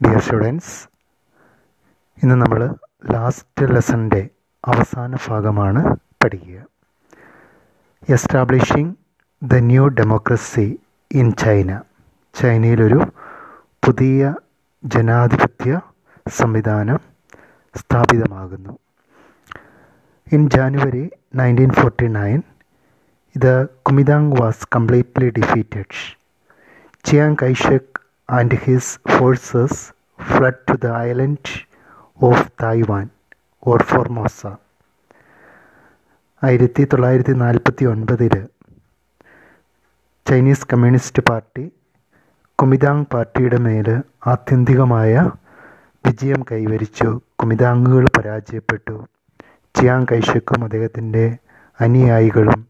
Dear students ഇന്ന് നമ്മൾ last ലെസന്റെ അവസാന ഭാഗമാണ് പഠിക്കുക. Establishing the new democracy in China ചൈനയിലൊരു പുതിയ ജനാധിപത്യ സംവിധാനം സ്ഥാപിതമാകുന്നു. In January nineteen forty nine the Kuomintang was completely defeated Chiang Kai-shek and his forces fled to the island of Taiwan or Formosa ആയിരത്തി തൊള്ളായിരത്തി നാൽപ്പത്തി ഒൻപതിൽ ചൈനീസ് കമ്മ്യൂണിസ്റ്റ് പാർട്ടി കുമിതാങ് പാർട്ടിയുടെ മേൽ ആത്യന്തികമായ വിജയം കൈവരിച്ചു. കുമിതാങ്ങുകൾ പരാജയപ്പെട്ടു. ചിയാങ് കൈഷക്കും അദ്ദേഹത്തിന്റെ അനുയായികളും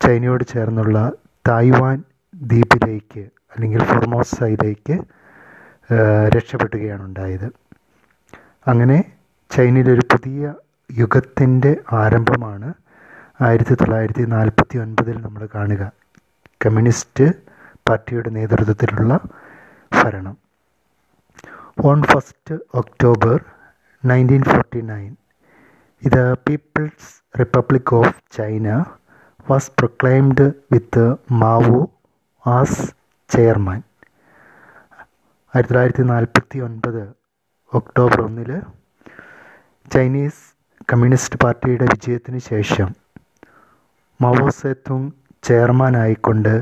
ചൈനയോട് ചേർന്നുള്ള തായ്വാൻ ദ്വീപിലേക്ക് അല്ലെങ്കിൽ ഫോർമോസയിലേക്ക് രക്ഷപ്പെടുകയാണ് ഉണ്ടായത് അങ്ങനെ ചൈനയിലൊരു പുതിയ യുഗത്തിന്റെ ആരംഭമാണ് ആയിരത്തി തൊള്ളായിരത്തി നാൽപ്പത്തി ഒൻപതിൽ നമ്മൾ കാണുക. കമ്മ്യൂണിസ്റ്റ് പാർട്ടിയുടെ നേതൃത്വത്തിലുള്ള ഭരണം. On first October nineteen forty nine ഇത് People's Republic of China was proclaimed with Mao as chairman. ആയിരത്തി തൊള്ളായിരത്തി നാൽപ്പത്തി ഒൻപത് ഒക്ടോബർ ഒന്നിൽ ചൈനീസ് കമ്മ്യൂണിസ്റ്റ് പാർട്ടിയുടെ വിജയത്തിന് ശേഷം മാവോ സേത്തുങ് ചെയർമാനായിക്കൊണ്ട്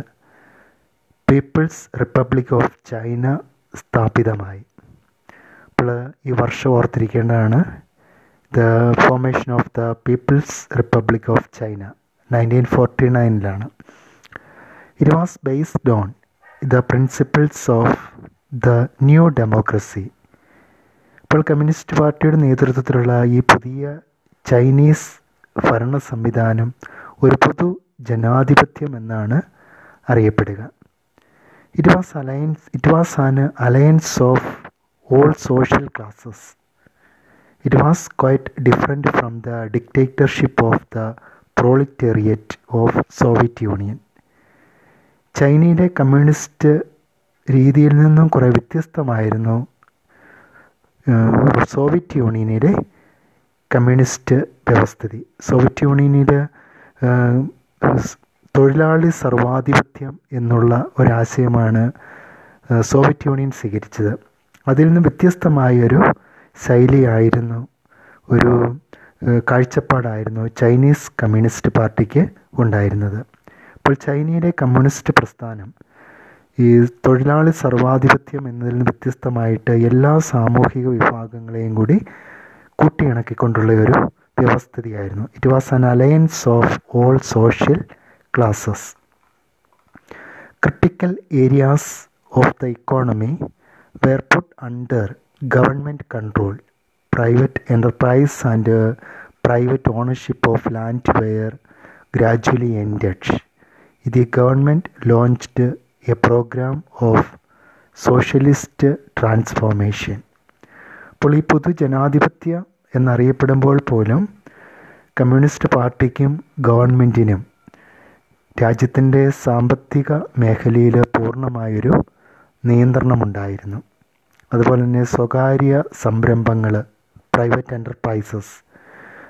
പീപ്പിൾസ് റിപ്പബ്ലിക് ഓഫ് ചൈന സ്ഥാപിതമായി. അപ്പോൾ ഈ വർഷം ഓർത്തിരിക്കേണ്ടതാണ് the formation of the People's Republic of China nineteen forty നയനിലാണ്. It was based on the principles of the new democracy ഇപ്പോൾ കമ്മ്യൂണിസ്റ്റ് പാർട്ടിയുടെ നേതൃത്വത്തിലുള്ള ഈ പുതിയ ചൈനീസ് ഭരണ സംവിധാനം ഒരു പൊതു ജനാധിപത്യം എന്നാണ് അറിയപ്പെടുക. It was alliance it was an alliance of all social classes it was quite different from the dictatorship of the proletariat of Soviet Union ചൈനയിലെ കമ്മ്യൂണിസ്റ്റ് രീതിയിൽ നിന്നും കുറേ വ്യത്യസ്തമായിരുന്നു. സോവിയറ്റ് യൂണിയനിലെ കമ്മ്യൂണിസ്റ്റ് വ്യവസ്ഥിതി. സോവിയറ്റ് യൂണിയനിൽ തൊഴിലാളി സർവാധിപത്യം എന്നുള്ള ഒരാശയമാണ് സോവിയറ്റ് യൂണിയൻ സ്വീകരിച്ചത്. അതിൽ നിന്ന് വ്യത്യസ്തമായൊരു ശൈലിയായിരുന്നു ഒരു കാഴ്ചപ്പാടായിരുന്നു ചൈനീസ് കമ്മ്യൂണിസ്റ്റ് പാർട്ടിക്ക് ഉണ്ടായിരുന്നത്. അപ്പോൾ ചൈനയിലെ കമ്മ്യൂണിസ്റ്റ് പ്രസ്ഥാനം ഈ തൊഴിലാളി സർവാധിപത്യം എന്നതിൽ നിന്ന് വ്യത്യസ്തമായിട്ട് എല്ലാ സാമൂഹിക വിഭാഗങ്ങളെയും കൂടി കൂട്ടിയിണക്കിക്കൊണ്ടുള്ള ഒരു വ്യവസ്ഥിതിയായിരുന്നു. It was an alliance of all social classes critical areas of the economy were put under government control private enterprise and private ownership of land were gradually ended the government launched a programme of socialist transformation അപ്പോൾ ഈ പൊതുജനാധിപത്യ എന്നറിയപ്പെടുമ്പോൾ പോലും communist പാർട്ടിക്കും ഗവൺമെന്റിനും രാജ്യത്തിന്റെ സാമ്പത്തിക മേഖലയിൽ പൂർണമായൊരു നിയന്ത്രണമുണ്ടായിരുന്നു. അതുപോലെ തന്നെ സ്വകാര്യ സംരംഭങ്ങൾ പ്രൈവറ്റ് എന്റർപ്രൈസസ്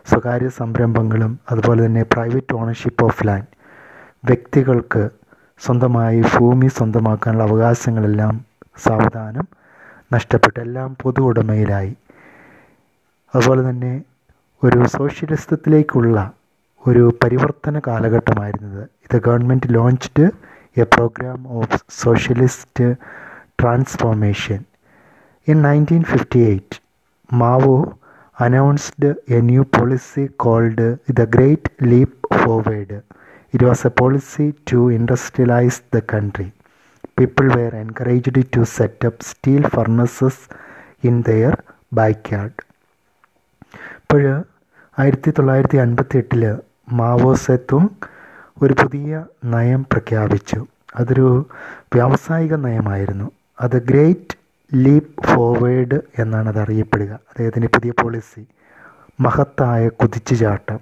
സ്വകാര്യ സംരംഭങ്ങളും അതുപോലെ തന്നെ പ്രൈവറ്റ് ഓണർഷിപ്പ് ഓഫ് ലാൻഡ് വ്യക്തികൾക്ക് സ്വന്തമായി ഭൂമി സ്വന്തമാക്കാനുള്ള അവകാശങ്ങളെല്ലാം സാവധാനം നഷ്ടപ്പെട്ടു എല്ലാം പൊതു ഉടമയിലായി. അതുപോലെ തന്നെ ഒരു സോഷ്യലിസത്തിലേക്കുള്ള ഒരു പരിവർത്തന കാലഘട്ടമായിരുന്നത്. ഇത് government launched a programme of socialist transformation in nineteen fifty eight Mao announced a new policy called the Great Leap Forward It was a policy to industrialize the country. People were encouraged to set up steel furnaces in their backyard. ഇപ്പോൾ ആയിരത്തി തൊള്ളായിരത്തി അൻപത്തി എട്ടിൽ Mao സെത്തും ഒരു പുതിയ നയം പ്രഖ്യാപിച്ചു അതൊരു വ്യാവസായിക നയമായിരുന്നു അത് ഗ്രേറ്റ് ലീപ് ഫോർവേഡ് എന്നാണ് അത് അറിയപ്പെടുക അദ്ദേഹത്തിന്റെ പുതിയ പോളിസി മഹത്തായ കുതിച്ചുചാട്ടം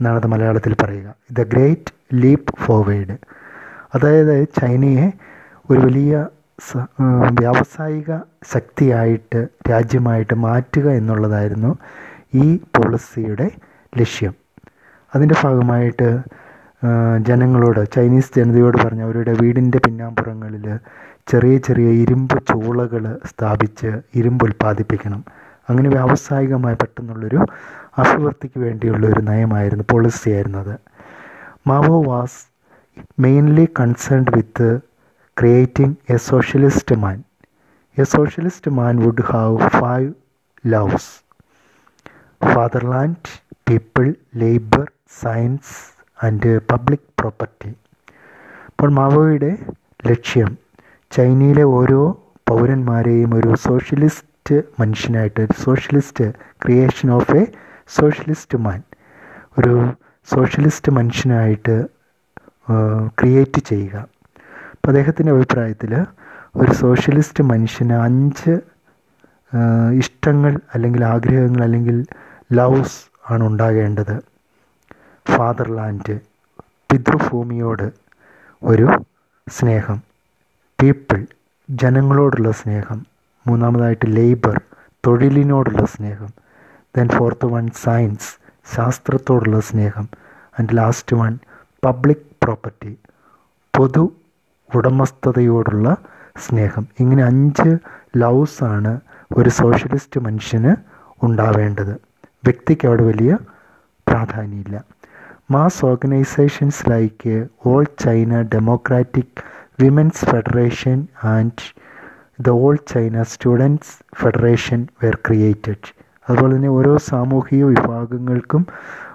എന്നാണ് അത് മലയാളത്തിൽ പറയുക. ദ ഗ്രേറ്റ് ലീപ്പ് ഫോർവേഡ് അതായത് ചൈനയെ ഒരു വലിയ വ്യാവസായിക ശക്തിയായിട്ട് രാജ്യമായിട്ട് മാറ്റുക എന്നുള്ളതായിരുന്നു ഈ പോളിസിയുടെ ലക്ഷ്യം. അതിന്റെ ഭാഗമായിട്ട് ജനങ്ങളോട് ചൈനീസ് ജനതയോട് പറഞ്ഞ അവരുടെ വീടിന്റെ പിന്നാമ്പുറങ്ങളിൽ ചെറിയ ചെറിയ ഇരുമ്പ് ചൂളകൾ സ്ഥാപിച്ച് ഇരുമ്പ് ഉൽപ്പാദിപ്പിക്കണം. അങ്ങനെ വ്യാവസായികമായി പെട്ടെന്നുള്ളൊരു അഭിവൃദ്ധിക്ക് വേണ്ടിയുള്ള ഒരു നയമായിരുന്നു പോളിസി ആയിരുന്നു അത്. Mao was mainly concerned with creating a socialist man a socialist man would have five loves fatherland people labour science and public property അപ്പോൾ മാവോയുടെ ലക്ഷ്യം ചൈനയിലെ ഓരോ പൗരന്മാരെയും ഒരു സോഷ്യലിസ്റ്റ് മനുഷ്യനായിട്ട് ഒരു socialist creation of a socialist man ഒരു സോഷ്യലിസ്റ്റ് മനുഷ്യനായിട്ട് ക്രിയേറ്റ് ചെയ്യുക. അപ്പോൾ അദ്ദേഹത്തിന്റെ അഭിപ്രായത്തിൽ ഒരു സോഷ്യലിസ്റ്റ് മനുഷ്യന് അഞ്ച് ഇഷ്ടങ്ങൾ അല്ലെങ്കിൽ ആഗ്രഹങ്ങൾ അല്ലെങ്കിൽ ലവ്സ് ആണ് ഉണ്ടാകേണ്ടത്. ഫാദർലാൻഡ് പിതൃഭൂമിയോട് ഒരു സ്നേഹം. പീപ്പിൾ ജനങ്ങളോടുള്ള സ്നേഹം. മൂന്നാമതായിട്ട് ലേബർ തൊഴിലിനോടുള്ള സ്നേഹം. ദെൻ ഫോർത്ത് വൺ സയൻസ് ശാസ്ത്രത്തോടുള്ള സ്നേഹം. And last one public property പൊതു ഉടമസ്ഥതയോടുള്ള സ്നേഹം. ഇങ്ങനെ അഞ്ച് ലവ്സാണ് ഒരു സോഷ്യലിസ്റ്റ് മനുഷ്യന് ഉണ്ടാവേണ്ടത്. വ്യക്തിക്ക് അവിടെ വലിയ പ്രാധാന്യമില്ല. Mass organisations like All China Democratic Women's Federation and the All China Students Federation were created അതുപോലെ തന്നെ ഓരോ സാമൂഹിക വിഭാഗങ്ങൾക്കും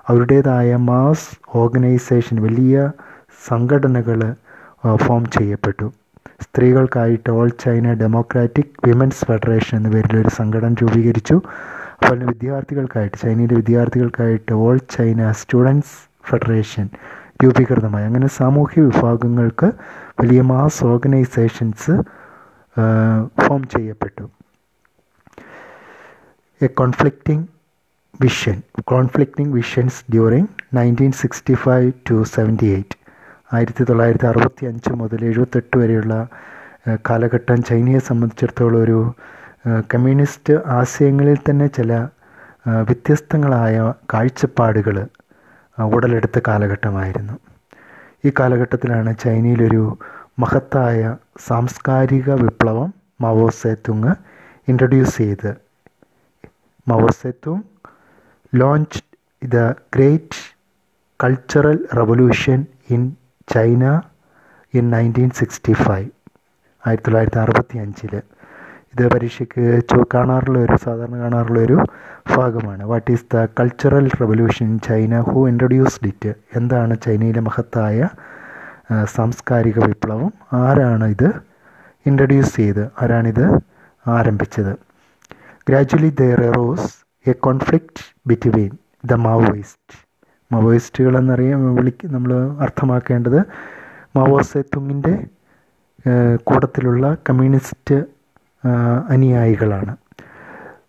അവരുടേതായ മാസ് ഓർഗനൈസേഷൻ വലിയ സംഘടനകൾ ഫോം ചെയ്യപ്പെട്ടു. സ്ത്രീകൾക്കായിട്ട് All China Democratic Women's Federation എന്ന പേരിൽ ഒരു സംഘടന രൂപീകരിച്ചു. അതുപോലെ തന്നെ വിദ്യാർത്ഥികൾക്കായിട്ട് ചൈനയിലെ വിദ്യാർത്ഥികൾക്കായിട്ട് ഓൾ ചൈന സ്റ്റുഡൻസ് ഫെഡറേഷൻ രൂപീകൃതമായി. അങ്ങനെ സാമൂഹ്യ വിഭാഗങ്ങൾക്ക് വലിയ മാസ് ഓർഗനൈസേഷൻസ് ഫോം ചെയ്യപ്പെട്ടു. A conflicting vision conflicting visions during nineteen sixty five to seventy eight ആയിരത്തി തൊള്ളായിരത്തി അറുപത്തി അഞ്ച് മുതൽ എഴുപത്തെട്ട് വരെയുള്ള കാലഘട്ടം ചൈനയെ സംബന്ധിച്ചിടത്തോളം ഒരു കമ്മ്യൂണിസ്റ്റ് ആശയങ്ങളിൽ തന്നെ ചില വ്യത്യസ്തങ്ങളായ കാഴ്ചപ്പാടുകൾ ഉടലെടുത്ത കാലഘട്ടമായിരുന്നു. ഈ കാലഘട്ടത്തിലാണ് ചൈനയിലൊരു മഹത്തായ സാംസ്കാരിക വിപ്ലവം മാവോ സേത്തുങ് ഇൻട്രൊഡ്യൂസ് ചെയ്ത്. Mao Zedong launched the Great Cultural Revolution in China in 1965 ആയിരത്തി തൊള്ളായിരത്തി അറുപത്തി അഞ്ചിൽ ഇത് പരീക്ഷയ്ക്ക് കാണാറുള്ള ഒരു സാധാരണ കാണാറുള്ള ഒരു ഭാഗമാണ്. What is the Cultural Revolution in China who introduced it എന്താണ് ചൈനയിലെ മഹത്തായ സാംസ്കാരിക വിപ്ലവം ആരാണ് ഇത് ഇൻട്രൊഡ്യൂസ് ചെയ്ത് ആരാണിത്? ആരംഭിച്ചത്. Gradually there arose a conflict between the Maoist മാവോയിസ്റ്റുകൾ എന്നറിയാം വിളിക്ക് നമ്മൾ അർത്ഥമാക്കേണ്ടത് മാവോസെത്തുങ്ങിന്റെ കൂട്ടത്തിലുള്ള communist അനുയായികളാണ്.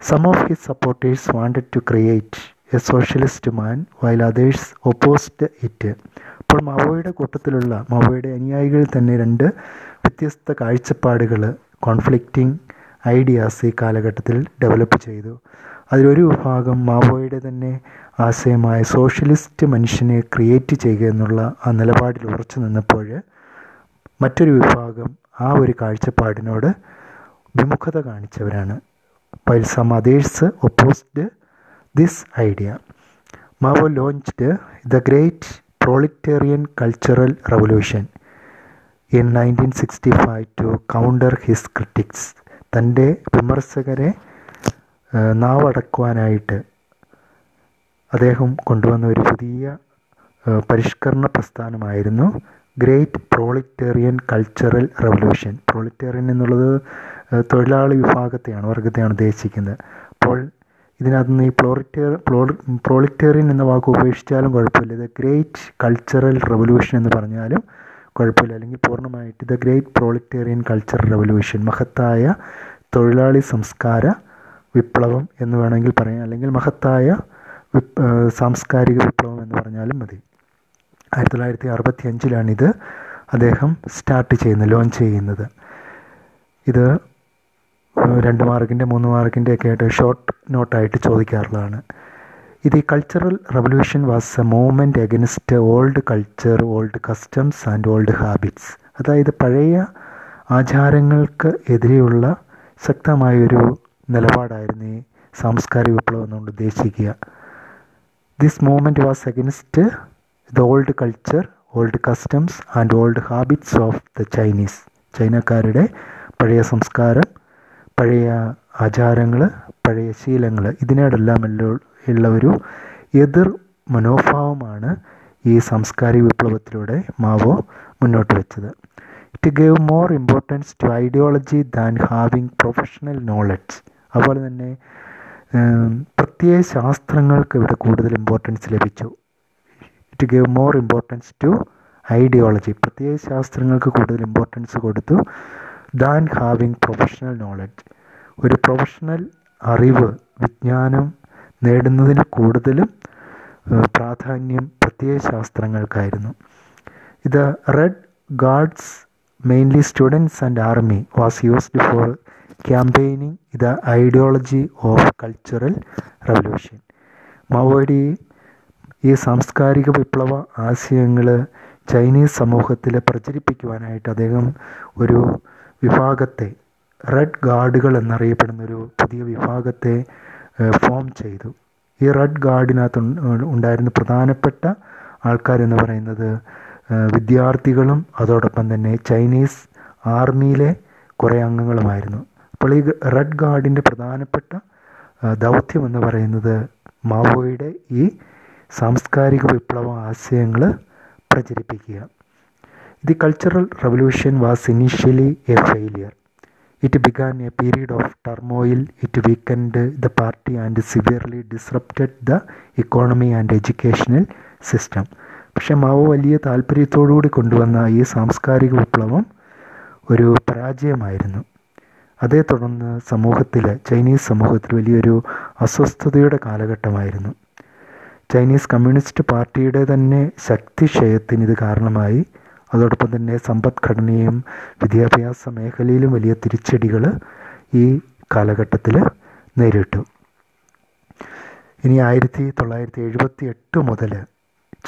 Some of his supporters wanted to create a socialist man while others opposed it. അപ്പോൾ മാവോയുടെ കൂട്ടത്തിലുള്ള മാവോയുടെ അനുയായികളിൽ തന്നെ രണ്ട് വ്യത്യസ്ത കാഴ്ചപ്പാടുകൾ കോൺഫ്ലിക്റ്റിംഗ് ഐഡിയാസ് ഈ കാലഘട്ടത്തിൽ ഡെവലപ്പ് ചെയ്തു. അതിലൊരു വിഭാഗം മാവോയുടെ തന്നെ ആശയമായ സോഷ്യലിസ്റ്റ് മനുഷ്യനെ ക്രിയേറ്റ് ചെയ്യുക എന്നുള്ള ആ നിലപാടിൽ ഉറച്ചു നിന്നപ്പോൾ മറ്റൊരു വിഭാഗം ആ ഒരു കാഴ്ചപ്പാടിനോട് വിമുഖത കാണിച്ചവരാണ്. While some others Mao launched the Great Proletarian Cultural Revolution in nineteen sixty five to counter his critics തന്റെ വിമർശകരെ നാവടക്കുവാനായിട്ട് അദ്ദേഹം കൊണ്ടുവന്ന ഒരു പുതിയ പരിഷ്കരണ പ്രസ്ഥാനമായിരുന്നു Great Proletarian Cultural Revolution proletarian എന്നുള്ളത് തൊഴിലാളി വിഭാഗത്തെയാണ് വർഗത്തെയാണ് ഉദ്ദേശിക്കുന്നത്. അപ്പോൾ ഇതിനകത്ത് നിന്ന് ഈ പ്ലോറിറ്റേർ പ്രോളിറ്റേറിയൻ എന്ന വാക്ക് ഉപേക്ഷിച്ചാലും കുഴപ്പമില്ല. ദ ഗ്രേറ്റ് കൾച്ചറൽ റവല്യൂഷൻ എന്ന് പറഞ്ഞാലും കുഴപ്പമില്ല. അല്ലെങ്കിൽ പൂർണമായിട്ട് the Great Proletarian Cultural Revolution മഹത്തായ തൊഴിലാളി സംസ്കാര വിപ്ലവം എന്ന് വേണമെങ്കിൽ പറയാം. അല്ലെങ്കിൽ മഹത്തായ സാംസ്കാരിക വിപ്ലവം എന്ന് പറഞ്ഞാലും മതി. ആയിരത്തി തൊള്ളായിരത്തി അറുപത്തി അഞ്ചിലാണിത് അദ്ദേഹം സ്റ്റാർട്ട് ചെയ്യുന്നത് ലോഞ്ച് ചെയ്യുന്നത്. ഇത് രണ്ട് മാർക്കിന്റെ മൂന്ന് മാർക്കിന്റെ ഒക്കെ ആയിട്ട് ഷോർട്ട് നോട്ടായിട്ട് ചോദിക്കാറുള്ളതാണ്. ഇത് ഈ Cultural Revolution was a movement against old culture old customs and old habits അതായത് പഴയ ആചാരങ്ങൾക്ക് എതിരെയുള്ള ശക്തമായൊരു നിലപാടായിരുന്നു ഈ സാംസ്കാരിക വിപ്ലവം എന്നുകൊണ്ട് ഉദ്ദേശിക്കുക. This movement was against the old culture old customs and old habits of the Chinese ചൈനക്കാരുടെ പഴയ സംസ്കാരം പഴയ ആചാരങ്ങൾ പഴയ ശീലങ്ങൾ ഇതിനോടെല്ലാം ഉള്ള ഒരു എതിർ മനോഭാവമാണ് ഈ സാംസ്കാരിക വിപ്ലവത്തിലൂടെ മാവോ മുന്നോട്ട് വെച്ചത്. It gave more importance to ideology than having professional knowledge അതുപോലെ തന്നെ പ്രത്യേക ശാസ്ത്രങ്ങൾക്ക് ഇവിടെ കൂടുതൽ ഇമ്പോർട്ടൻസ് ലഭിച്ചു. It gave more importance to ideology പ്രത്യേക ശാസ്ത്രങ്ങൾക്ക് കൂടുതൽ ഇമ്പോർട്ടൻസ് കൊടുത്തു. ദാൻ ഹാവിങ് പ്രൊഫഷണൽ നോളജ് ഒരു പ്രൊഫഷണൽ അറിവ് വിജ്ഞാനം നേടുന്നതിന് കൂടുതലും പ്രാധാന്യം പ്രത്യയ ശാസ്ത്രങ്ങൾക്കായിരുന്നു. ഇത് Red Guards mainly students and army was used for campaigning the ideology of Cultural Revolution മാവോഡി ഈ സാംസ്കാരിക വിപ്ലവ ആശയങ്ങൾ ചൈനീസ് സമൂഹത്തിൽ പ്രചരിപ്പിക്കുവാനായിട്ട് അദ്ദേഹം ഒരു വിഭാഗത്തെ റെഡ് ഗാർഡുകൾ എന്നറിയപ്പെടുന്ന ഒരു പുതിയ വിഭാഗത്തെ ഫോം ചെയ്തു. ഈ റെഡ് ഗാർഡിനകത്ത് ഉണ്ടായിരുന്ന പ്രധാനപ്പെട്ട ആൾക്കാരെന്ന് പറയുന്നത് വിദ്യാർത്ഥികളും അതോടൊപ്പം തന്നെ ചൈനീസ് ആർമിയിലെ കുറേ അംഗങ്ങളുമായിരുന്നു. അപ്പോൾ ഈ റെഡ് ഗാർഡിന്റെ പ്രധാനപ്പെട്ട ദൗത്യം എന്ന് പറയുന്നത് മാവോയുടെ ഈ സാംസ്കാരിക വിപ്ലവ ആശയങ്ങൾ പ്രചരിപ്പിക്കുക. The Cultural Revolution was initially a failure it began a period of turmoil it weakened the party and severely disrupted the economy and educational system പക്ഷെ മാവോ വലിയ താല്പര്യത്തോടുകൂടി കൊണ്ടുവന്ന ഈ സാംസ്കാരിക വിപ്ലവം ഒരു പരാജയമായിരുന്നു. അതേ തുടർന്ന് സമൂഹത്തിൽ ചൈനീസ് സമൂഹത്തിൽ വലിയൊരു അസ്വസ്ഥതയുടെ കാലഘട്ടമായിരുന്നു. ചൈനീസ് കമ്മ്യൂണിസ്റ്റ് പാർട്ടിയുടെ തന്നെ ശക്തിക്ഷയത്തിന് ഇത് കാരണമായി. അതോടൊപ്പം തന്നെ സമ്പദ്ഘടനയും വിദ്യാഭ്യാസ മേഖലയിലും വലിയ തിരിച്ചടികൾ ഈ കാലഘട്ടത്തിൽ നേരിട്ടു. ഇനി ആയിരത്തി തൊള്ളായിരത്തി എഴുപത്തി എട്ട് മുതൽ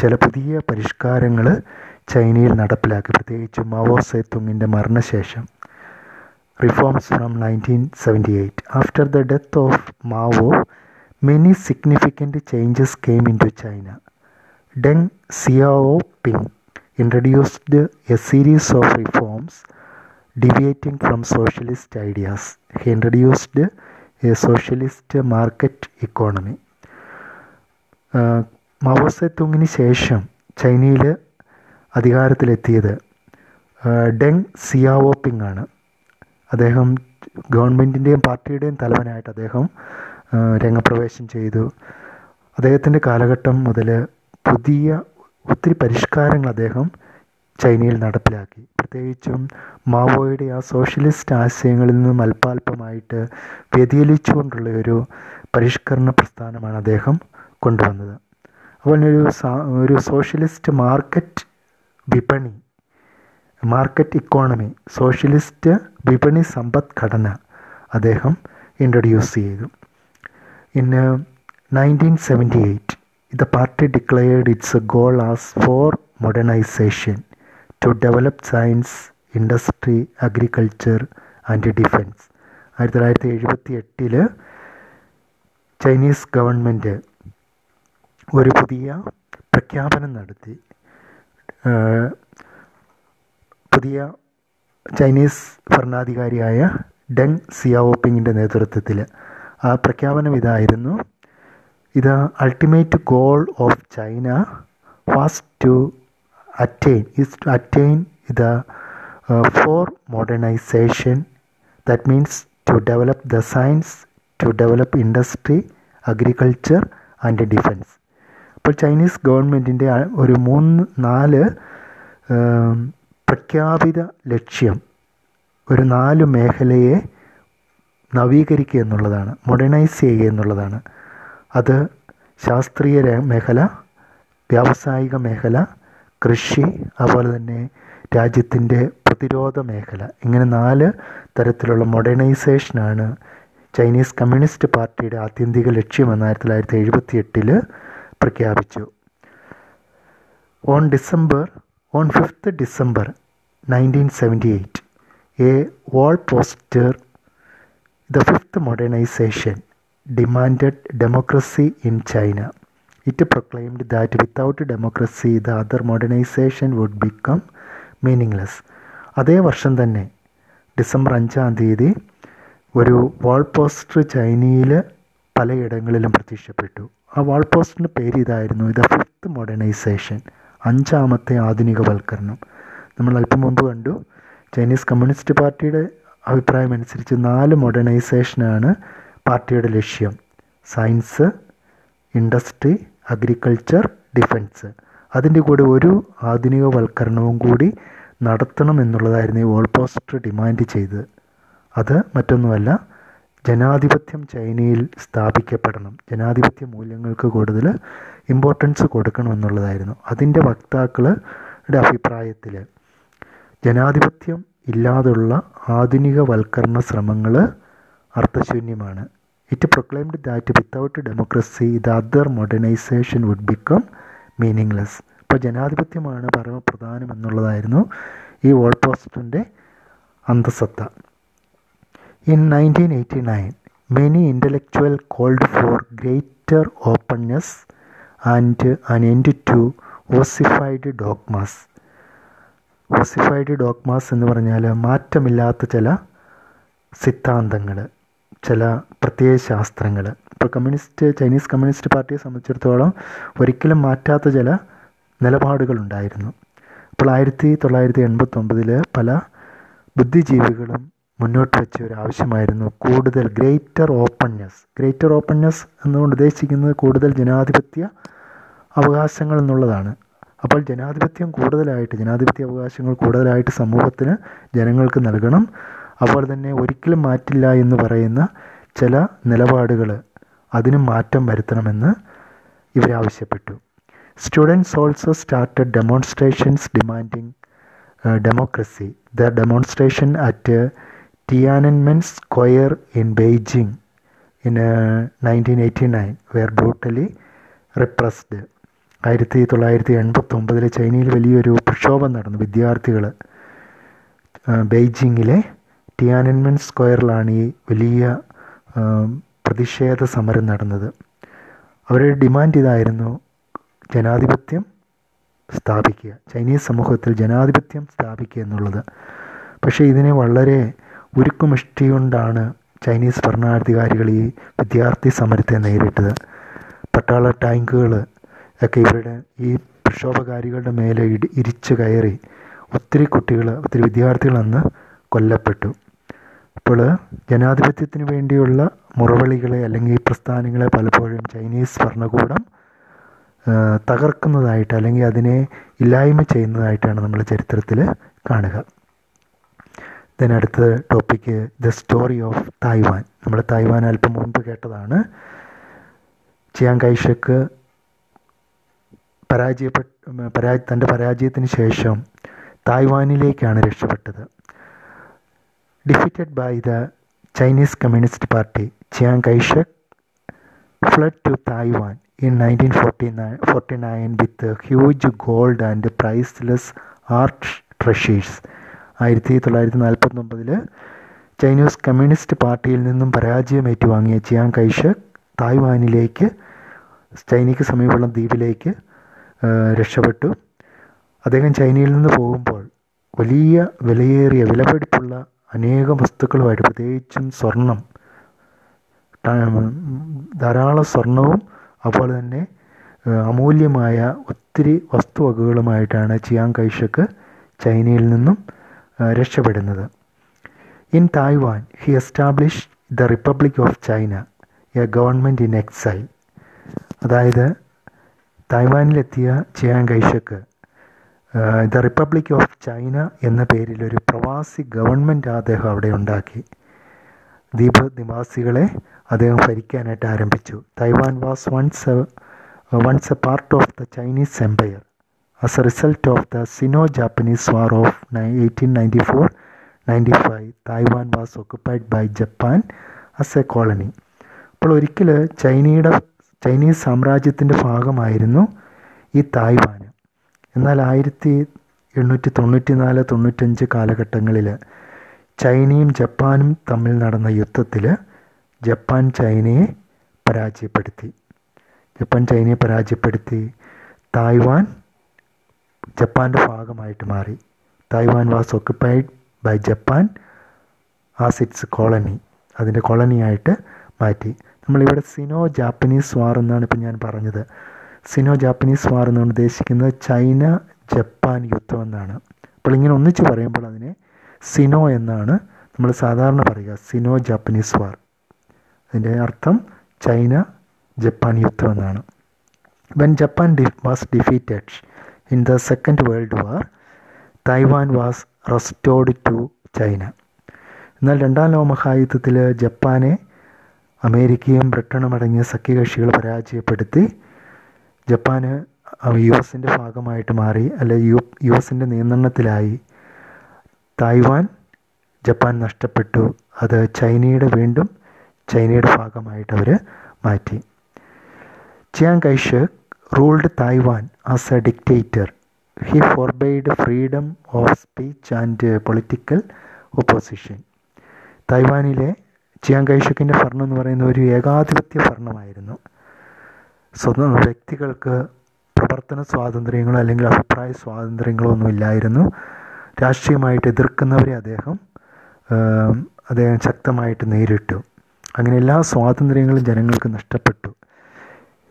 ചില പുതിയ പരിഷ്കാരങ്ങൾ ചൈനയിൽ നടപ്പിലാക്കി. പ്രത്യേകിച്ച് മാവോ സേത്തുങ്ങിന്റെ മരണശേഷം. Reforms from nineteen seventy eight after the death of Mao many significant changes came in to introduced a series of reforms deviating from socialist ideas. He introduced a socialist market economy. മാവോസെത്തുങ്ങിന് ശേഷം ചൈനയിൽ അധികാരത്തിലെത്തിയത് Deng സിയാവോപ്പിംഗ് ആണ് അദ്ദേഹം ഗവൺമെന്റിന്റെയും പാർട്ടിയുടെയും തലവനായിട്ട് അദ്ദേഹം രംഗപ്രവേശം ചെയ്തു അദ്ദേഹത്തിന്റെ കാലഘട്ടം മുതൽ പുതിയ ഒത്തിരി പരിഷ്കാരങ്ങൾ അദ്ദേഹം ചൈനയിൽ നടപ്പിലാക്കി. പ്രത്യേകിച്ചും മാവോയുടെ ആ സോഷ്യലിസ്റ്റ് ആശയങ്ങളിൽ നിന്നും അല്പാൽപമായിട്ട് വ്യതിചലിച്ചുകൊണ്ടുള്ള ഒരു പരിഷ്കരണ പ്രസ്ഥാനമാണ് അദ്ദേഹം കൊണ്ടുവന്നത്. അതുപോലെ ഒരു ഒരു സോഷ്യലിസ്റ്റ് മാർക്കറ്റ് വിപണി മാർക്കറ്റ് ഇക്കോണമി സോഷ്യലിസ്റ്റ് വിപണി സമ്പദ്ഘടന അദ്ദേഹം ഇൻട്രൊഡ്യൂസ് ചെയ്തു. In nineteen seventy eight the party declared its goal as for modernization to develop science, industry, agriculture and defense. ആയിരത്തി തൊള്ളായിരത്തി എഴുപത്തി എട്ടിൽ ചൈനീസ് ഗവൺമെന്റ് ഒരു പുതിയ പ്രഖ്യാപനം നടത്തി. പുതിയ ചൈനീസ് ഭരണാധികാരിയായ ഡെങ് സിയാവോപ്പിങ്ങിന്റെ നേതൃത്വത്തിൽ ആ പ്രഖ്യാപനം ഇതായിരുന്നു. ഇത് ultimate goal of China was to attain is to attain the four modernisation that means to develop the science to develop industry agriculture and defence അപ്പോൾ ചൈനീസ് ഗവൺമെന്റിന്റെ ഒരു മൂന്ന് നാല് പ്രഖ്യാപിത ലക്ഷ്യം ഒരു നാല് മേഖലയെ നവീകരിക്കുക എന്നുള്ളതാണ് മോഡേണൈസ് ചെയ്യുക എന്നുള്ളതാണ്. അത് ശാസ്ത്രീയ മേഖല വ്യാവസായിക മേഖല കൃഷി അതുപോലെ തന്നെ രാജ്യത്തിന്റെ പ്രതിരോധ മേഖല. ഇങ്ങനെ നാല് തരത്തിലുള്ള മോഡേണൈസേഷനാണ് ചൈനീസ് കമ്മ്യൂണിസ്റ്റ് പാർട്ടിയുടെ ആത്യന്തിക ലക്ഷ്യമെന്ന് ആയിരത്തി തൊള്ളായിരത്തി എഴുപത്തി എട്ടിൽ പ്രഖ്യാപിച്ചു. On December on fifth December nineteen seventy eight a wall poster the fifth modernisation demanded democracy in China it proclaimed that without democracy the other modernisation would become meaningless അതേ വർഷം തന്നെ ഡിസംബർ അഞ്ചാം തീയതി ഒരു വാൾ പോസ്റ്റർ ചൈനയിൽ പലയിടങ്ങളിലും പ്രത്യക്ഷപ്പെട്ടു. ആ വാൾ പോസ്റ്ററിന്റെ പേര് ഇതായിരുന്നു ഇത് ഫിഫ്ത്ത് മോഡേണൈസേഷൻ അഞ്ചാമത്തെ ആധുനികവൽക്കരണം. നമ്മൾ അല്പം മുമ്പ് കണ്ടു ചൈനീസ് കമ്മ്യൂണിസ്റ്റ് പാർട്ടിയുടെ അഭിപ്രായം അനുസരിച്ച് നാല് മോഡേണൈസേഷനാണ് പാർട്ടിയുടെ ലക്ഷ്യം. Science industry agriculture defence. അതിന്റെ കൂടെ ഒരു ആധുനികവൽക്കരണവും കൂടി നടത്തണം എന്നുള്ളതായിരുന്നു ഈ വോൾ പോസ്റ്റർ ഡിമാൻഡ് ചെയ്തത് അത് മറ്റൊന്നുമല്ല ജനാധിപത്യം ചൈനയിൽ സ്ഥാപിക്കപ്പെടണം. ജനാധിപത്യ മൂല്യങ്ങൾക്ക് കൂടുതൽ ഇമ്പോർട്ടൻസ് കൊടുക്കണം എന്നുള്ളതായിരുന്നു അതിന്റെ വക്താക്കളുടെ അഭിപ്രായത്തിൽ. ജനാധിപത്യം ഇല്ലാതുള്ള ആധുനികവൽക്കരണ ശ്രമങ്ങൾ അർത്ഥശൂന്യമാണ് it proclaimed that without democracy the other modernisation would become meaningless ഇപ്പോൾ ജനാധിപത്യമാണ് പരമപ്രധാനം എന്നുള്ളതായിരുന്നു ഈ വോൾ പോസ്റ്ററിന്റെ അന്തസത്ത. In nineteen eighty nine many intellectual called for greater openness and an end to ossified dogmas ossified dogmas എന്ന് പറഞ്ഞാൽ മാറ്റമില്ലാത്ത ചില സിദ്ധാന്തങ്ങൾ ചില പ്രത്യേക ശാസ്ത്രങ്ങൾ. ഇപ്പോൾ കമ്മ്യൂണിസ്റ്റ് ചൈനീസ് കമ്മ്യൂണിസ്റ്റ് പാർട്ടിയെ സംബന്ധിച്ചിടത്തോളം ഒരിക്കലും മാറ്റാത്ത ചില നിലപാടുകളുണ്ടായിരുന്നു അപ്പോൾ ആയിരത്തി തൊള്ളായിരത്തി എൺപത്തൊമ്പതിൽ പല ബുദ്ധിജീവികളും മുന്നോട്ട് വെച്ച ഒരു ആവശ്യമായിരുന്നു കൂടുതൽ ഗ്രേറ്റർ ഓപ്പൺനെസ് ഗ്രേറ്റർ ഓപ്പൺനെസ് എന്നുകൊണ്ട് ഉദ്ദേശിക്കുന്നത് കൂടുതൽ ജനാധിപത്യ അവകാശങ്ങൾ എന്നുള്ളതാണ്. അപ്പോൾ ജനാധിപത്യം കൂടുതലായിട്ട് ജനാധിപത്യ അവകാശങ്ങൾ കൂടുതലായിട്ട് സമൂഹത്തിന് ജനങ്ങൾക്ക് നൽകണം. അതുപോലെ തന്നെ ഒരിക്കലും മാറ്റില്ല എന്ന് പറയുന്ന ചില നിലപാടുകൾ അതിന് മാറ്റം വരുത്തണമെന്ന് ഇവരാവശ്യപ്പെട്ടു students also started demonstrations demanding democracy the demonstration at Tiananmen Square in Beijing in nineteen eighty nine were brutally repressed ആയിരത്തി തൊള്ളായിരത്തി എൺപത്തൊമ്പതിൽ ചൈനയിൽ വലിയൊരു പ്രക്ഷോഭം നടന്നു. വിദ്യാർത്ഥികൾ ബെയ്ജിങ്ങിലെ ടിയാനൻമെൻ സ്ക്വയറിലാണ് ഈ വലിയ പ്രതിഷേധ സമരം നടന്നത്. അവരുടെ ഡിമാൻഡ് ഇതായിരുന്നു ജനാധിപത്യം സ്ഥാപിക്കുക ചൈനീസ് സമൂഹത്തിൽ ജനാധിപത്യം സ്ഥാപിക്കുക എന്നുള്ളത്. പക്ഷേ ഇതിനെ വളരെ ഉരുക്കുമിഷ്ടി കൊണ്ടാണ് ചൈനീസ് ഭരണാധികാരികൾ ഈ വിദ്യാർത്ഥി സമരത്തെ നേരിട്ടത്. പട്ടാള ടാങ്കുകൾ ഒക്കെ ഇവരുടെ ഈ പ്രക്ഷോഭകാരികളുടെ മേലെ ഇരിച്ചു കയറി ഒത്തിരി കുട്ടികൾ ഒത്തിരി വിദ്യാർത്ഥികൾ അന്ന് കൊല്ലപ്പെട്ടു. അപ്പോൾ ജനാധിപത്യത്തിന് വേണ്ടിയുള്ള മുറവിളികളെ അല്ലെങ്കിൽ പ്രസ്ഥാനങ്ങളെ പലപ്പോഴും ചൈനീസ് ഭരണകൂടം തകർക്കുന്നതായിട്ട് അല്ലെങ്കിൽ അതിനെ ഇല്ലായ്മ ചെയ്യുന്നതായിട്ടാണ് നമ്മൾ ചരിത്രത്തിൽ കാണുക. അടുത്ത topic the story of Taiwan നമ്മൾ തായ്വാൻ അല്പം മുൻപ് കേട്ടതാണ്. ചിയാങ് കൈഷക്ക് പരാജയപ്പെട്ട പരാ തന്റെ പരാജയത്തിന് ശേഷം തായ്വാനിലേക്കാണ് രക്ഷപ്പെട്ടത്. Chinese Communist Party Chiang Kai-shek fled to Taiwan in nineteen forty nine forty nine with huge gold and priceless art treasures ആയിരത്തി തൊള്ളായിരത്തി നാൽപ്പത്തൊമ്പതിൽ ചൈനീസ് കമ്മ്യൂണിസ്റ്റ് പാർട്ടിയിൽ നിന്നും പരാജയം ഏറ്റുവാങ്ങിയ ചിയാങ് കൈഷക് തായ്വാനിലേക്ക് ചൈനയ്ക്ക് സമീപമുള്ള ദ്വീപിലേക്ക് രക്ഷപ്പെട്ടു. അദ്ദേഹം ചൈനയിൽ നിന്ന് പോകുമ്പോൾ വലിയ വിലയേറിയ വിലപിടിപ്പുള്ള അനേകം വസ്തുക്കളുമായിട്ട് പ്രത്യേകിച്ചും സ്വർണം ധാരാളം സ്വർണവും അതുപോലെ തന്നെ അമൂല്യമായ ഒത്തിരി വസ്തുവകകളുമായിട്ടാണ് ചിയാങ് കൈഷക്ക് ചൈനയിൽ നിന്നും രക്ഷപ്പെടുന്നത്. In Taiwan he establish the Republic of China a government in exile. അതായത് തായ്വാനിലെത്തിയ Chiang Kai-shek the Republic of China എന്ന പേരിൽ ഒരു പ്രവാസി ഗവൺമെന്റ് അദ്ദേഹം അവിടെ ഉണ്ടാക്കി. ദ്വീപ് നിവാസികളെ അദ്ദേഹം ഭരിക്കാനായിട്ട് ആരംഭിച്ചു. Taiwan was once once a part of the Chinese empire as a result of the Sino Japanese war of eighteen ninety four ninety five Taiwan was occupied by Japan as a colony അപ്പോൾ ഒരിക്കൽ ചൈനയുടെ Chinese സാമ്രാജ്യത്തിന്റെ ഭാഗമായിരുന്നു ഈ Taiwan എന്നാൽ ആയിരത്തി എണ്ണൂറ്റി തൊണ്ണൂറ്റി നാല് തൊണ്ണൂറ്റഞ്ച് കാലഘട്ടങ്ങളിൽ ചൈനയും ജപ്പാനും തമ്മിൽ നടന്ന യുദ്ധത്തിൽ ജപ്പാൻ ചൈനയെ പരാജയപ്പെടുത്തി. ജപ്പാൻ ചൈനയെ പരാജയപ്പെടുത്തി. തായ്വാൻ ജപ്പാന്റെ ഭാഗമായിട്ട് മാറി. Taiwan was occupied by Japan as its colony അതിന്റെ കോളനിയായിട്ട് മാറ്റി. നമ്മളിവിടെ സിനോ ജാപ്പനീസ് വാർ എന്നാണ് ഇപ്പം ഞാൻ പറഞ്ഞത്. സിനോ ജാപ്പനീസ് വാർ എന്നാണ് ഉദ്ദേശിക്കുന്നത് ചൈന ജപ്പാൻ യുദ്ധം എന്നാണ്. അപ്പോൾ ഇങ്ങനെ ഒന്നിച്ച് പറയുമ്പോൾ അതിനെ സിനോ എന്നാണ് നമ്മൾ സാധാരണ പറയുക സിനോ ജാപ്പനീസ് വാർ. അതിന്റെ അർത്ഥം ചൈന ജപ്പാൻ യുദ്ധം എന്നാണ്. When Japan D was defeated in the Second World War Taiwan was restored to China എന്നാൽ രണ്ടാം ലോക മഹായുദ്ധത്തിൽ ജപ്പാനെ അമേരിക്കയും ബ്രിട്ടനും അടങ്ങിയ സഖ്യകക്ഷികൾ പരാജയപ്പെടുത്തി. ജപ്പാന് യു എസിന്റെ ഭാഗമായിട്ട് മാറി അല്ലെ യു യു എസിന്റെ നിയന്ത്രണത്തിലായി തായ്വാൻ ജപ്പാൻ നഷ്ടപ്പെട്ടു. അത് ചൈനയുടെ വീണ്ടും ചൈനയുടെ ഭാഗമായിട്ട് അവർ മാറ്റി. Chiang Kai-shek ruled Taiwan as a dictator he forbade freedom of speech and political opposition തായ്വാനിലെ ചിയാങ് കൈഷക്കിന്റെ ഭരണം എന്ന് പറയുന്ന ഒരു ഏകാധിപത്യ ഭരണമായിരുന്നു. സ്വന്തം വ്യക്തികൾക്ക് പ്രവർത്തന സ്വാതന്ത്ര്യങ്ങളോ അല്ലെങ്കിൽ അഭിപ്രായ സ്വാതന്ത്ര്യങ്ങളോ ഒന്നും ഇല്ലായിരുന്നു. രാഷ്ട്രീയമായിട്ട് എതിർക്കുന്നവരെ അദ്ദേഹം അദ്ദേഹം ശക്തമായിട്ട് നേരിട്ടു. അങ്ങനെ എല്ലാ സ്വാതന്ത്ര്യങ്ങളും ജനങ്ങൾക്ക് നഷ്ടപ്പെട്ടു.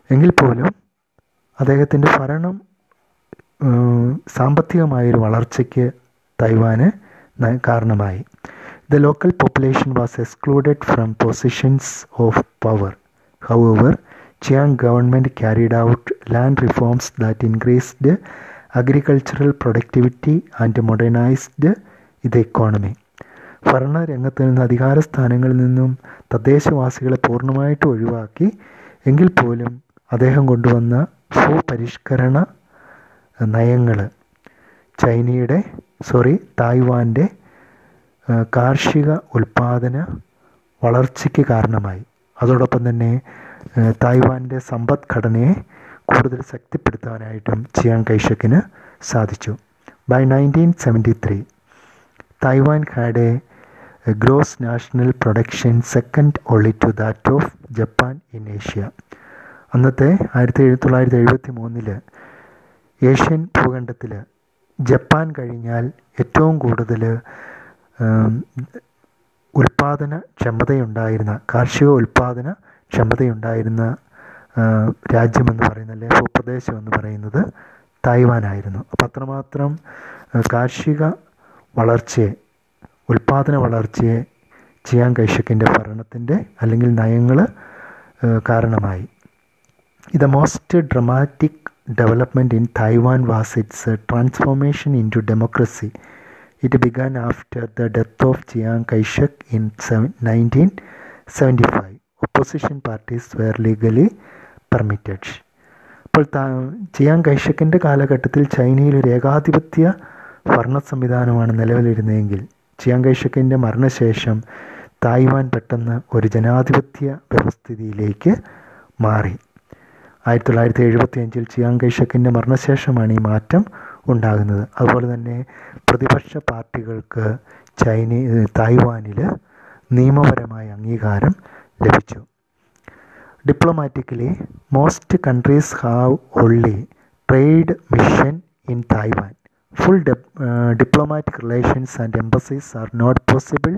എങ്കിൽ പോലും അദ്ദേഹത്തിന്റെ ഭരണം സാമ്പത്തികമായൊരു വളർച്ചയ്ക്ക് തൈവാന് കാരണമായി. The local population was excluded from positions of power however Chiang government carried out land reforms that increased agricultural productivity and modernised its economy ഭരണരംഗത്ത് നിന്ന് അധികാര സ്ഥാനങ്ങളിൽ നിന്നും തദ്ദേശവാസികളെ പൂർണമായിട്ട് ഒഴിവാക്കി എങ്കിൽ പോലും അദ്ദേഹം കൊണ്ടുവന്ന ഭൂപരിഷ്കരണ നയങ്ങൾ ചൈനയുടെ സോറി തായ്വാന്റെ കാർഷിക ഉൽപാദന വളർച്ചയ്ക്ക് കാരണമായി. അതോടൊപ്പം തന്നെ തായ്വാന്റെ സമ്പദ്ഘടനയെ കൂടുതൽ ശക്തിപ്പെടുത്താനായിട്ടും ചിയാങ് കൈഷക്കിന് സാധിച്ചു. By nineteen seventy three Taiwan had a gross national production second only to that of Japan in Asia അന്നത്തെ ആയിരത്തി തൊള്ളായിരത്തി എഴുപത്തി മൂന്നിൽ ഏഷ്യൻ ഭൂഖണ്ഡത്തിൽ ജപ്പാൻ കഴിഞ്ഞാൽ ഏറ്റവും കൂടുതൽ ഉൽപാദന ക്ഷമതയുണ്ടായിരുന്ന കാർഷിക ഉൽപാദന ക്ഷമതയുണ്ടായിരുന്ന രാജ്യമെന്ന് പറയുന്ന അല്ലെ ഭൂപ്രദേശം എന്ന് പറയുന്നത് തായ്വാനായിരുന്നു. അപ്പം അത്രമാത്രം കാർഷിക വളർച്ചയെ ഉൽപാദന വളർച്ചയെ ചിയാങ് കൈഷക്കിന്റെ ഭരണത്തിന്റെ അല്ലെങ്കിൽ നയങ്ങൾ കാരണമായി. ഇത് most dramatic development in Taiwan was its transformation into democracy it began after the death of Chiang Kai-shek in seven nineteen seventy five opposition parties were legally permitted അപ്പോൾ ചിയാങ് കൈഷക്കിന്റെ കാലഘട്ടത്തിൽ ചൈനയിൽ ഒരു ഏകാധിപത്യ ഭരണ സംവിധാനമാണ് നിലവിലിരുന്നതെങ്കിൽ ചിയാങ് കൈഷക്കിന്റെ മരണശേഷം തായ്വാൻ പെട്ടെന്ന് ഒരു ജനാധിപത്യ വ്യവസ്ഥിതിയിലേക്ക് മാറി. ആയിരത്തി തൊള്ളായിരത്തി എഴുപത്തി അഞ്ചിൽ ചിയാങ് കൈഷക്കിന്റെ മരണശേഷമാണ് ഈ മാറ്റം ഉണ്ടാകുന്നത്. അതുപോലെ തന്നെ പ്രതിപക്ഷ പാർട്ടികൾക്ക് ചൈന തായ്വാനിൽ നിയമപരമായ അംഗീകാരം ലഭിച്ചു. Diplomatically most countries have only trade mission in Taiwan full diplomatic relations and embassies are not possible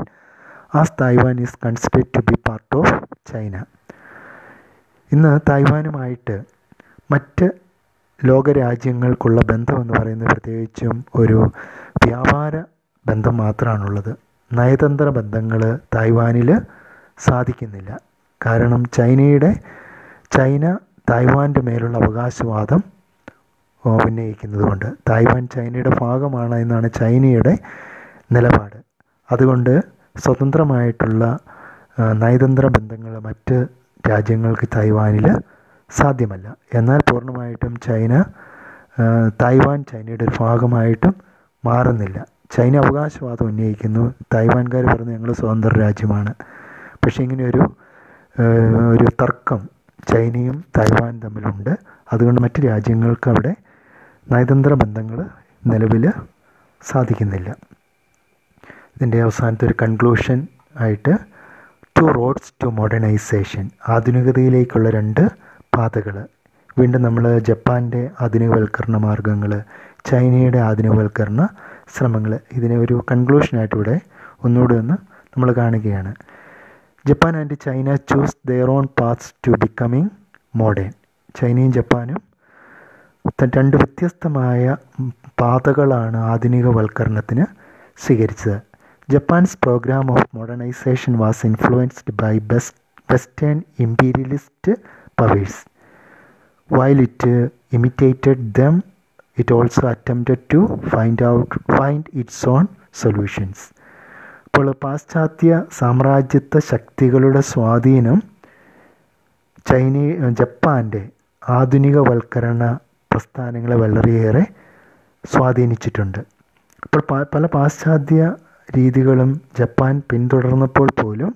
as Taiwan is considered to be part of China ഇന്ന് തായ്വാനുമായിട്ട് മറ്റ് ലോകരാജ്യങ്ങൾക്കുള്ള ബന്ധം എന്ന് പറയുന്നത് പ്രത്യേകിച്ചും ഒരു വ്യാപാര ബന്ധം മാത്രമാണുള്ളത്. നയതന്ത്ര ബന്ധങ്ങൾ തായ്വാനിൽ സാധിക്കുന്നില്ല. കാരണം ചൈനയുടെ ചൈന തായ്വാന്റെ മേലുള്ള അവകാശവാദം ഉന്നയിക്കുന്നതുകൊണ്ട്. തായ്വാൻ ചൈനയുടെ ഭാഗമാണ് എന്നാണ് ചൈനയുടെ നിലപാട്. അതുകൊണ്ട് സ്വതന്ത്രമായിട്ടുള്ള നയതന്ത്ര ബന്ധങ്ങൾ മറ്റ് രാജ്യങ്ങൾക്ക് തായ്വാനിൽ സാധ്യമല്ല. എന്നാൽ പൂർണമായിട്ടും ചൈന തായ്വാൻ ചൈനയുടെ ഒരു ഭാഗമായിട്ടും മാറുന്നില്ല. ചൈന അവകാശവാദം ഉന്നയിക്കുന്നു. തായ്വാൻകാർ പറഞ്ഞു ഞങ്ങൾ സ്വതന്ത്ര രാജ്യമാണ്. പക്ഷേ ഇങ്ങനെ ഒരു ഒരു തർക്കം ചൈനയും തായ്വാനും തമ്മിലുണ്ട്. അതുകൊണ്ട് മറ്റ് രാജ്യങ്ങൾക്ക് അവിടെ നയതന്ത്ര ബന്ധങ്ങൾ നിലവിൽ സാധിക്കുന്നില്ല. ഇതിന്റെ അവസാനത്തെ ഒരു കൺക്ലൂഷൻ ആയിട്ട് ടു റോഡ്സ് ടു മോഡേണൈസേഷൻ ആധുനികതയിലേക്കുള്ള രണ്ട് പാതകൾ വീണ്ടും നമ്മൾ ജപ്പാന്റെ ആധുനികവൽക്കരണ മാർഗങ്ങൾ ചൈനയുടെ ആധുനികവൽക്കരണ ശ്രമങ്ങൾ ഇതിനെ ഒരു കൺക്ലൂഷനായിട്ട് ഇവിടെ ഒന്നുകൂടെ ഒന്ന് നമ്മൾ കാണുകയാണ്. Japan and China chose their own paths to becoming modern ചൈനയും ജപ്പാനും രണ്ട് വ്യത്യസ്തമായ പാതകളാണ് ആധുനികവൽക്കരണത്തിന് സ്വീകരിച്ചത്. Japan's programme of modernisation was influenced by best western imperialist powers while it imitated them it also attempted to find out find its own solutions അപ്പോൾ പാശ്ചാത്യ സാമ്രാജ്യത്വ ശക്തികളുടെ സ്വാധീനം ചൈന ജപ്പാന്റെ ആധുനികവൽക്കരണ പ്രസ്ഥാനങ്ങളെ വളരെയേറെ സ്വാധീനിച്ചിട്ടുണ്ട്. അപ്പോൾ പല പാശ്ചാത്യ രീതികളും ജപ്പാൻ പിന്തുടർന്നപ്പോൾ പോലും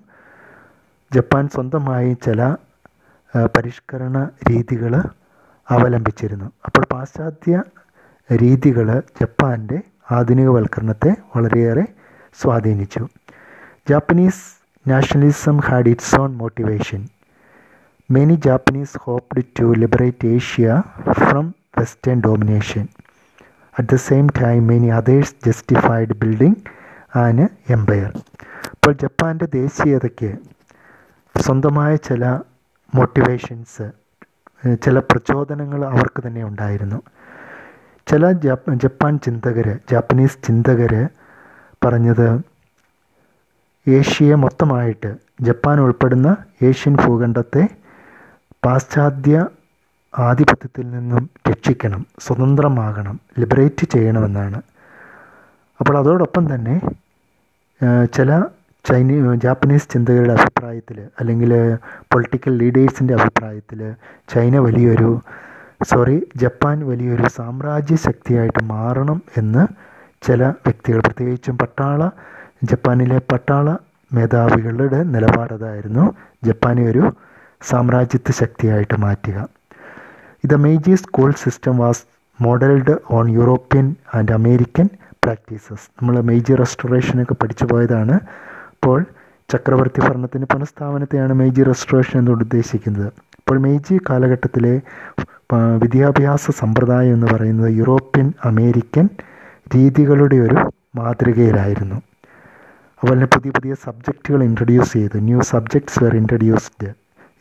ജപ്പാൻ സ്വന്തമായി ചില പരിഷ്കരണ രീതികൾ അവലംബിച്ചിരുന്നു. അപ്പോൾ പാശ്ചാത്യ രീതികൾ ജപ്പാന്റെ ആധുനികവൽക്കരണത്തെ വളരെയേറെ സ്വാധീനിച്ചു. Japanese nationalism had its own motivation many Japanese hoped to liberate Asia from western domination at the same time many others justified building an empire ഇപ്പോൾ ജപ്പാന്റെ ദേശീയതയ്ക്ക് സ്വന്തമായ ചില മോട്ടിവേഷൻസ് ചില പ്രചോദനങ്ങൾ അവർക്ക് തന്നെ ഉണ്ടായിരുന്നു. ചില ജപ്പാൻ ചിന്തകർ ജാപ്പനീസ് ചിന്തകർ പറഞ്ഞത് ഏഷ്യയെ മൊത്തമായിട്ട് ജപ്പാൻ ഉൾപ്പെടുന്ന ഏഷ്യൻ ഭൂഖണ്ഡത്തെ പാശ്ചാത്യ ആധിപത്യത്തിൽ നിന്നും രക്ഷിക്കണം സ്വതന്ത്രമാകണം ലിബറേറ്റ് ചെയ്യണമെന്നാണ്. അപ്പോൾ അതോടൊപ്പം തന്നെ ചില ചൈനീ ജാപ്പനീസ് ചിന്തകരുടെ അഭിപ്രായത്തിൽ അല്ലെങ്കിൽ പൊളിറ്റിക്കൽ ലീഡേഴ്സിന്റെ അഭിപ്രായത്തിൽ ചൈന വലിയൊരു സോറി ജപ്പാൻ വലിയൊരു സാമ്രാജ്യ ശക്തിയായിട്ട് മാറണം എന്ന് ചില വ്യക്തികൾ പ്രത്യേകിച്ചും പട്ടാള ജപ്പാനിലെ പട്ടാള മേധാവികളുടെ നിലപാടതായിരുന്നു ജപ്പാനെ ഒരു സാമ്രാജ്യത്വ ശക്തിയായിട്ട് മാറ്റുക. ഇത് Meiji school system was modelled on European and American practices. നമ്മൾ മേജി റെസ്റ്റോറേഷനൊക്കെ പഠിച്ചു പോയതാണ്. അപ്പോൾ ചക്രവർത്തി ഭരണത്തിന്റെ പുനഃസ്ഥാപനത്തെയാണ് മേജി റെസ്റ്റോറേഷൻ എന്നുകൊണ്ട് ഉദ്ദേശിക്കുന്നത്. അപ്പോൾ മേജി കാലഘട്ടത്തിലെ വിദ്യാഭ്യാസ സമ്പ്രദായം എന്ന് പറയുന്നത് യൂറോപ്യൻ അമേരിക്കൻ രീതികളുടെ ഒരു മാതൃകയിലായിരുന്നു. അതുപോലെ പുതിയ പുതിയ സബ്ജക്റ്റുകൾ ഇൻട്രൊഡ്യൂസ് ചെയ്തു. New subjects were introduced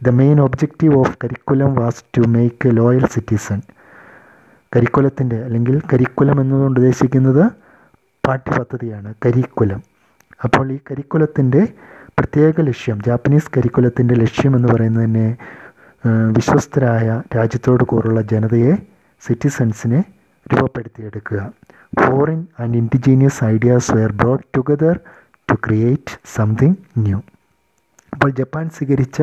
the main objective of curriculum was to make a loyal citizen കരിക്കുലത്തിന്റെ അല്ലെങ്കിൽ കരിക്കുലം എന്നതുകൊണ്ട് ഉദ്ദേശിക്കുന്നത് പാഠ്യപദ്ധതിയാണ് കരിക്കുലം. അപ്പോൾ ഈ കരിക്കുലത്തിന്റെ പ്രത്യേക ലക്ഷ്യം ജാപ്പനീസ് കരിക്കുലത്തിന്റെ ലക്ഷ്യം എന്ന് പറയുന്നത് തന്നെ വിശ്വസ്തരായ രാജ്യത്തോട് കൂറുള്ള ജനതയെ സിറ്റിസൺസിനെ രൂപപ്പെടുത്തിയെടുക്കുക. Foreign and indigenous ideas were brought together to create something new അപ്പോൾ ജപ്പാൻ സ്വീകരിച്ച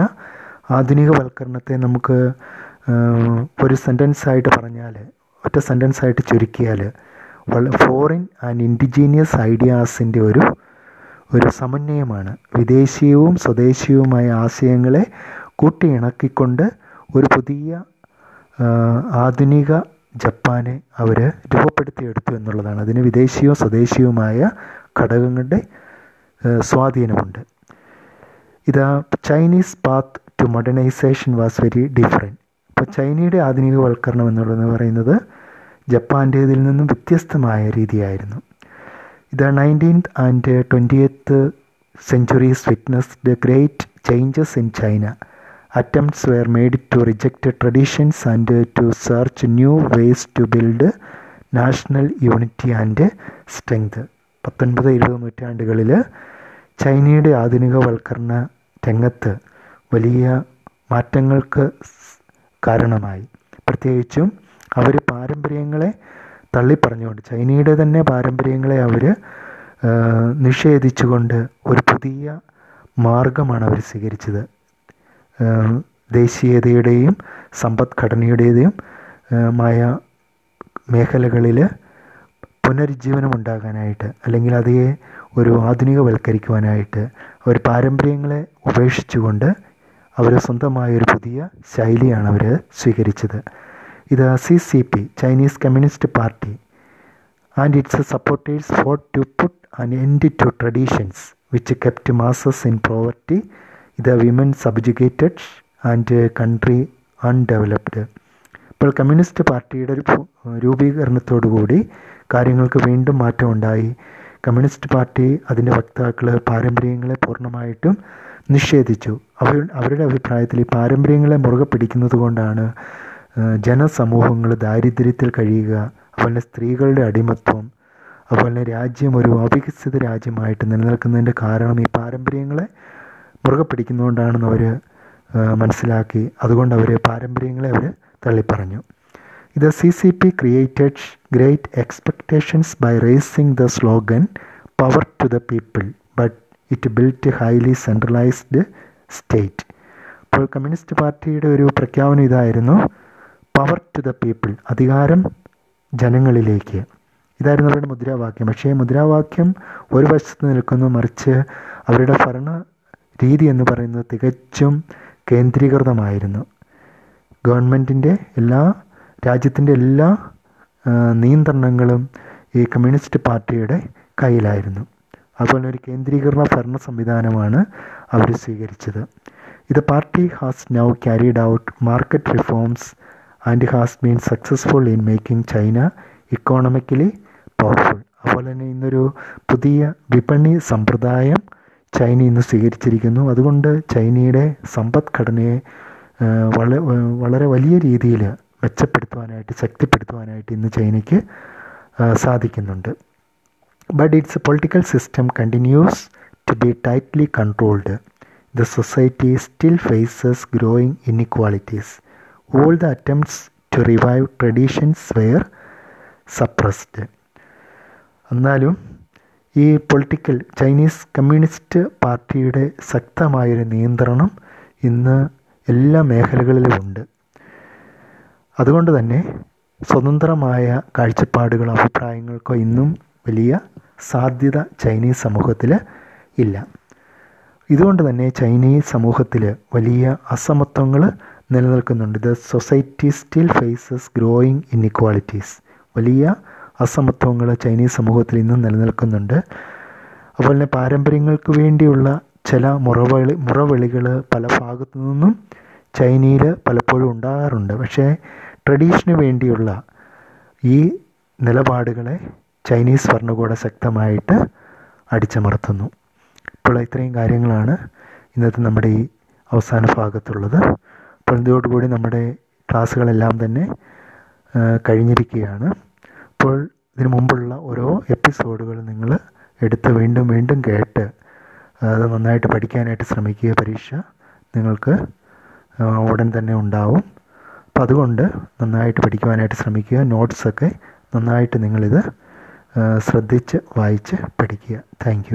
ആധുനികവൽക്കരണത്തെ നമുക്ക് ഒരു സെന്റൻസായിട്ട് പറഞ്ഞാൽ ഒറ്റ സെന്റൻസായിട്ട് ചുരുക്കിയാൽ ഫോറിൻ ആൻഡ് ഇൻഡിജീനിയസ് ഐഡിയാസിന്റെ ഒരു ഒരു സമന്വയമാണ്. വിദേശീയവും സ്വദേശീയവുമായ ആശയങ്ങളെ കൂട്ടിയിണക്കിക്കൊണ്ട് ഒരു പുതിയ ആധുനിക ജപ്പാനെ അവർ രൂപപ്പെടുത്തിയെടുത്തു എന്നുള്ളതാണ്. അതിന് വിദേശീയവും സ്വദേശിയുമായ ഘടകങ്ങളുടെ സ്വാധീനമുണ്ട്. ഇതാ Chinese path to modernisation was very different. ഇപ്പോൾ ചൈനയുടെ ആധുനികവൽക്കരണം എന്നുള്ളത് പറയുന്നത് ജപ്പാന്റേതിൽ നിന്നും വ്യത്യസ്തമായ രീതിയായിരുന്നു. ഇത് nineteenth and twentieth witness the great changes in China. Attempts were made to reject traditions and to search new ways to build national unity and strength പത്തൊൻപത് ഇരുപത് നൂറ്റാണ്ടുകളിൽ ചൈനയുടെ ആധുനികവൽക്കരണ രംഗത്ത് വലിയ മാറ്റങ്ങൾക്ക് കാരണമായി. പ്രത്യേകിച്ചും അവർ പാരമ്പര്യങ്ങളെ തള്ളിപ്പറഞ്ഞുകൊണ്ട് ചൈനയുടെ തന്നെ പാരമ്പര്യങ്ങളെ അവർ നിഷേധിച്ചുകൊണ്ട് ഒരു പുതിയ മാർഗമാണ് അവർ സ്വീകരിച്ചത്. ദേശീയതയുടെയും സമ്പദ്ഘടനയുടേതും മായ മേഖലകളിൽ പുനരുജ്ജീവനം ഉണ്ടാകാനായിട്ട് അല്ലെങ്കിൽ അതിനെ ഒരു ആധുനികവൽക്കരിക്കുവാനായിട്ട് അവർ പാരമ്പര്യങ്ങളെ ഉപേക്ഷിച്ചുകൊണ്ട് അവർ സ്വന്തമായൊരു പുതിയ ശൈലിയാണ് അവർ സ്വീകരിച്ചത്. ഇത് C C P Chinese communist party and its supporters for to put and end to traditions which kept masses in poverty the women subjugated and country undeveloped ഇപ്പോൾ കമ്മ്യൂണിസ്റ്റ് പാർട്ടിയുടെ ഒരു രൂപീകരണത്തോടുകൂടി കാര്യങ്ങൾക്ക് വീണ്ടും മാറ്റമുണ്ടായി കമ്മ്യൂണിസ്റ്റ് പാർട്ടി അതിന്റെ വക്താക്കൾ പാരമ്പര്യങ്ങളെ പൂർണമായിട്ടും നിഷേധിച്ചു. അവർ അവരുടെ അഭിപ്രായത്തിൽ ഈ പാരമ്പര്യങ്ങളെ മുറുകെ പിടിക്കുന്നത് കൊണ്ടാണ് ജനസമൂഹങ്ങൾ ദാരിദ്ര്യത്തിൽ കഴിയുക അതുപോലെ സ്ത്രീകളുടെ അടിമത്വം അതുപോലെ രാജ്യം ഒരു അവികസിത രാജ്യമായിട്ട് നിലനിൽക്കുന്നതിന്റെ കാരണം ഈ പാരമ്പര്യങ്ങളെ മുറുകെ പിടിക്കുന്നതുകൊണ്ടാണെന്ന് അവർ മനസ്സിലാക്കി. അതുകൊണ്ട് അവർ പാരമ്പര്യങ്ങളെ അവർ തള്ളിപ്പറഞ്ഞു. ഇത് C C P created great expectations by raising the slogan power to the people but it built highly centralised state അപ്പോൾ കമ്മ്യൂണിസ്റ്റ് പാർട്ടിയുടെ ഒരു പ്രഖ്യാപനം ഇതായിരുന്നു പവർ ടു ദ പീപ്പിൾ അധികാരം ജനങ്ങളിലേക്ക്. ഇതായിരുന്നു അവരുടെ മുദ്രാവാക്യം. പക്ഷേ മുദ്രാവാക്യം ഒരു വശത്ത് നിൽക്കുന്നു മറിച്ച് അവരുടെ ഭരണ രീതി എന്ന് പറയുന്നത് തികച്ചും കേന്ദ്രീകൃതമായിരുന്നു. ഗവൺമെന്റിന്റെ എല്ലാ രാജ്യത്തിന്റെ എല്ലാ നിയന്ത്രണങ്ങളും ഈ കമ്മ്യൂണിസ്റ്റ് പാർട്ടിയുടെ കയ്യിലായിരുന്നു. അതുപോലെ ഒരു കേന്ദ്രീകരണ ഭരണ സംവിധാനമാണ് അവർ സ്വീകരിച്ചത്. ഇത് party has now carried out market reforms and has been successful in making China economically powerful അതുപോലെ തന്നെ ഇന്നൊരു പുതിയ വിപണി സമ്പ്രദായം ചൈന ഇന്ന് സ്വീകരിച്ചിരിക്കുന്നു. അതുകൊണ്ട് ചൈനയുടെ സമ്പദ്ഘടനയെ വളരെ വലിയ രീതിയിൽ മെച്ചപ്പെടുത്തുവാനായിട്ട് ശക്തിപ്പെടുത്തുവാനായിട്ട് ഇന്ന് ചൈനയ്ക്ക് സാധിക്കുന്നുണ്ട്. But its political system continues to be tightly controlled the society still faces growing inequalities all the attempts to revive traditions were suppressed എന്നാലും ഈ പൊളിറ്റിക്കൽ ചൈനീസ് കമ്മ്യൂണിസ്റ്റ് പാർട്ടിയുടെ ശക്തമായൊരു നിയന്ത്രണം ഇന്ന് എല്ലാ മേഖലകളിലും ഉണ്ട്. അതുകൊണ്ട് തന്നെ സ്വതന്ത്രമായ കാഴ്ചപ്പാടുകളോ അഭിപ്രായങ്ങൾക്കോ ഇന്നും വലിയ സാധ്യത ചൈനീസ് സമൂഹത്തിൽ ഇല്ല. ഇതുകൊണ്ട് തന്നെ ചൈനീസ് സമൂഹത്തിൽ വലിയ അസമത്വങ്ങൾ നിലനിൽക്കുന്നുണ്ട്. The society still faces growing inequalities വലിയ അസമത്വങ്ങൾ ചൈനീസ് സമൂഹത്തിൽ ഇന്നും നിലനിൽക്കുന്നുണ്ട്. അതുപോലെ തന്നെ പാരമ്പര്യങ്ങൾക്ക് വേണ്ടിയുള്ള ചില മുറവിളി മുറവിളികൾ പല ഭാഗത്തു നിന്നും ചൈനയിൽ പലപ്പോഴും ഉണ്ടാകാറുണ്ട്. പക്ഷേ ട്രഡീഷന് വേണ്ടിയുള്ള ഈ നിലപാടുകളെ ചൈനീസ് ഭരണകൂടം ശക്തമായിട്ട് അടിച്ചമർത്തുന്നു. ഇപ്പോൾ ഇത്രയും കാര്യങ്ങളാണ് ഇന്നത്തെ നമ്മുടെ ഈ അവസാന ഭാഗത്തുള്ളത്. അപ്പോൾ ഇതോടുകൂടി നമ്മുടെ ക്ലാസ്സുകളെല്ലാം തന്നെ കഴിഞ്ഞിരിക്കുകയാണ്. അപ്പോൾ ഇതിനു മുമ്പുള്ള ഓരോ എപ്പിസോഡുകൾ നിങ്ങൾ എടുത്ത് വീണ്ടും വീണ്ടും കേട്ട് അത് നന്നായിട്ട് പഠിക്കാനായിട്ട് ശ്രമിക്കുക പരീക്ഷ നിങ്ങൾക്ക് ഉടൻ തന്നെ ഉണ്ടാവും. അപ്പം അതുകൊണ്ട് നന്നായിട്ട് പഠിക്കുവാനായിട്ട് ശ്രമിക്കുക നോട്ട്സൊക്കെ നന്നായിട്ട് നിങ്ങളിത് ശ്രദ്ധിച്ച് വായിച്ച് പഠിക്കുക. താങ്ക്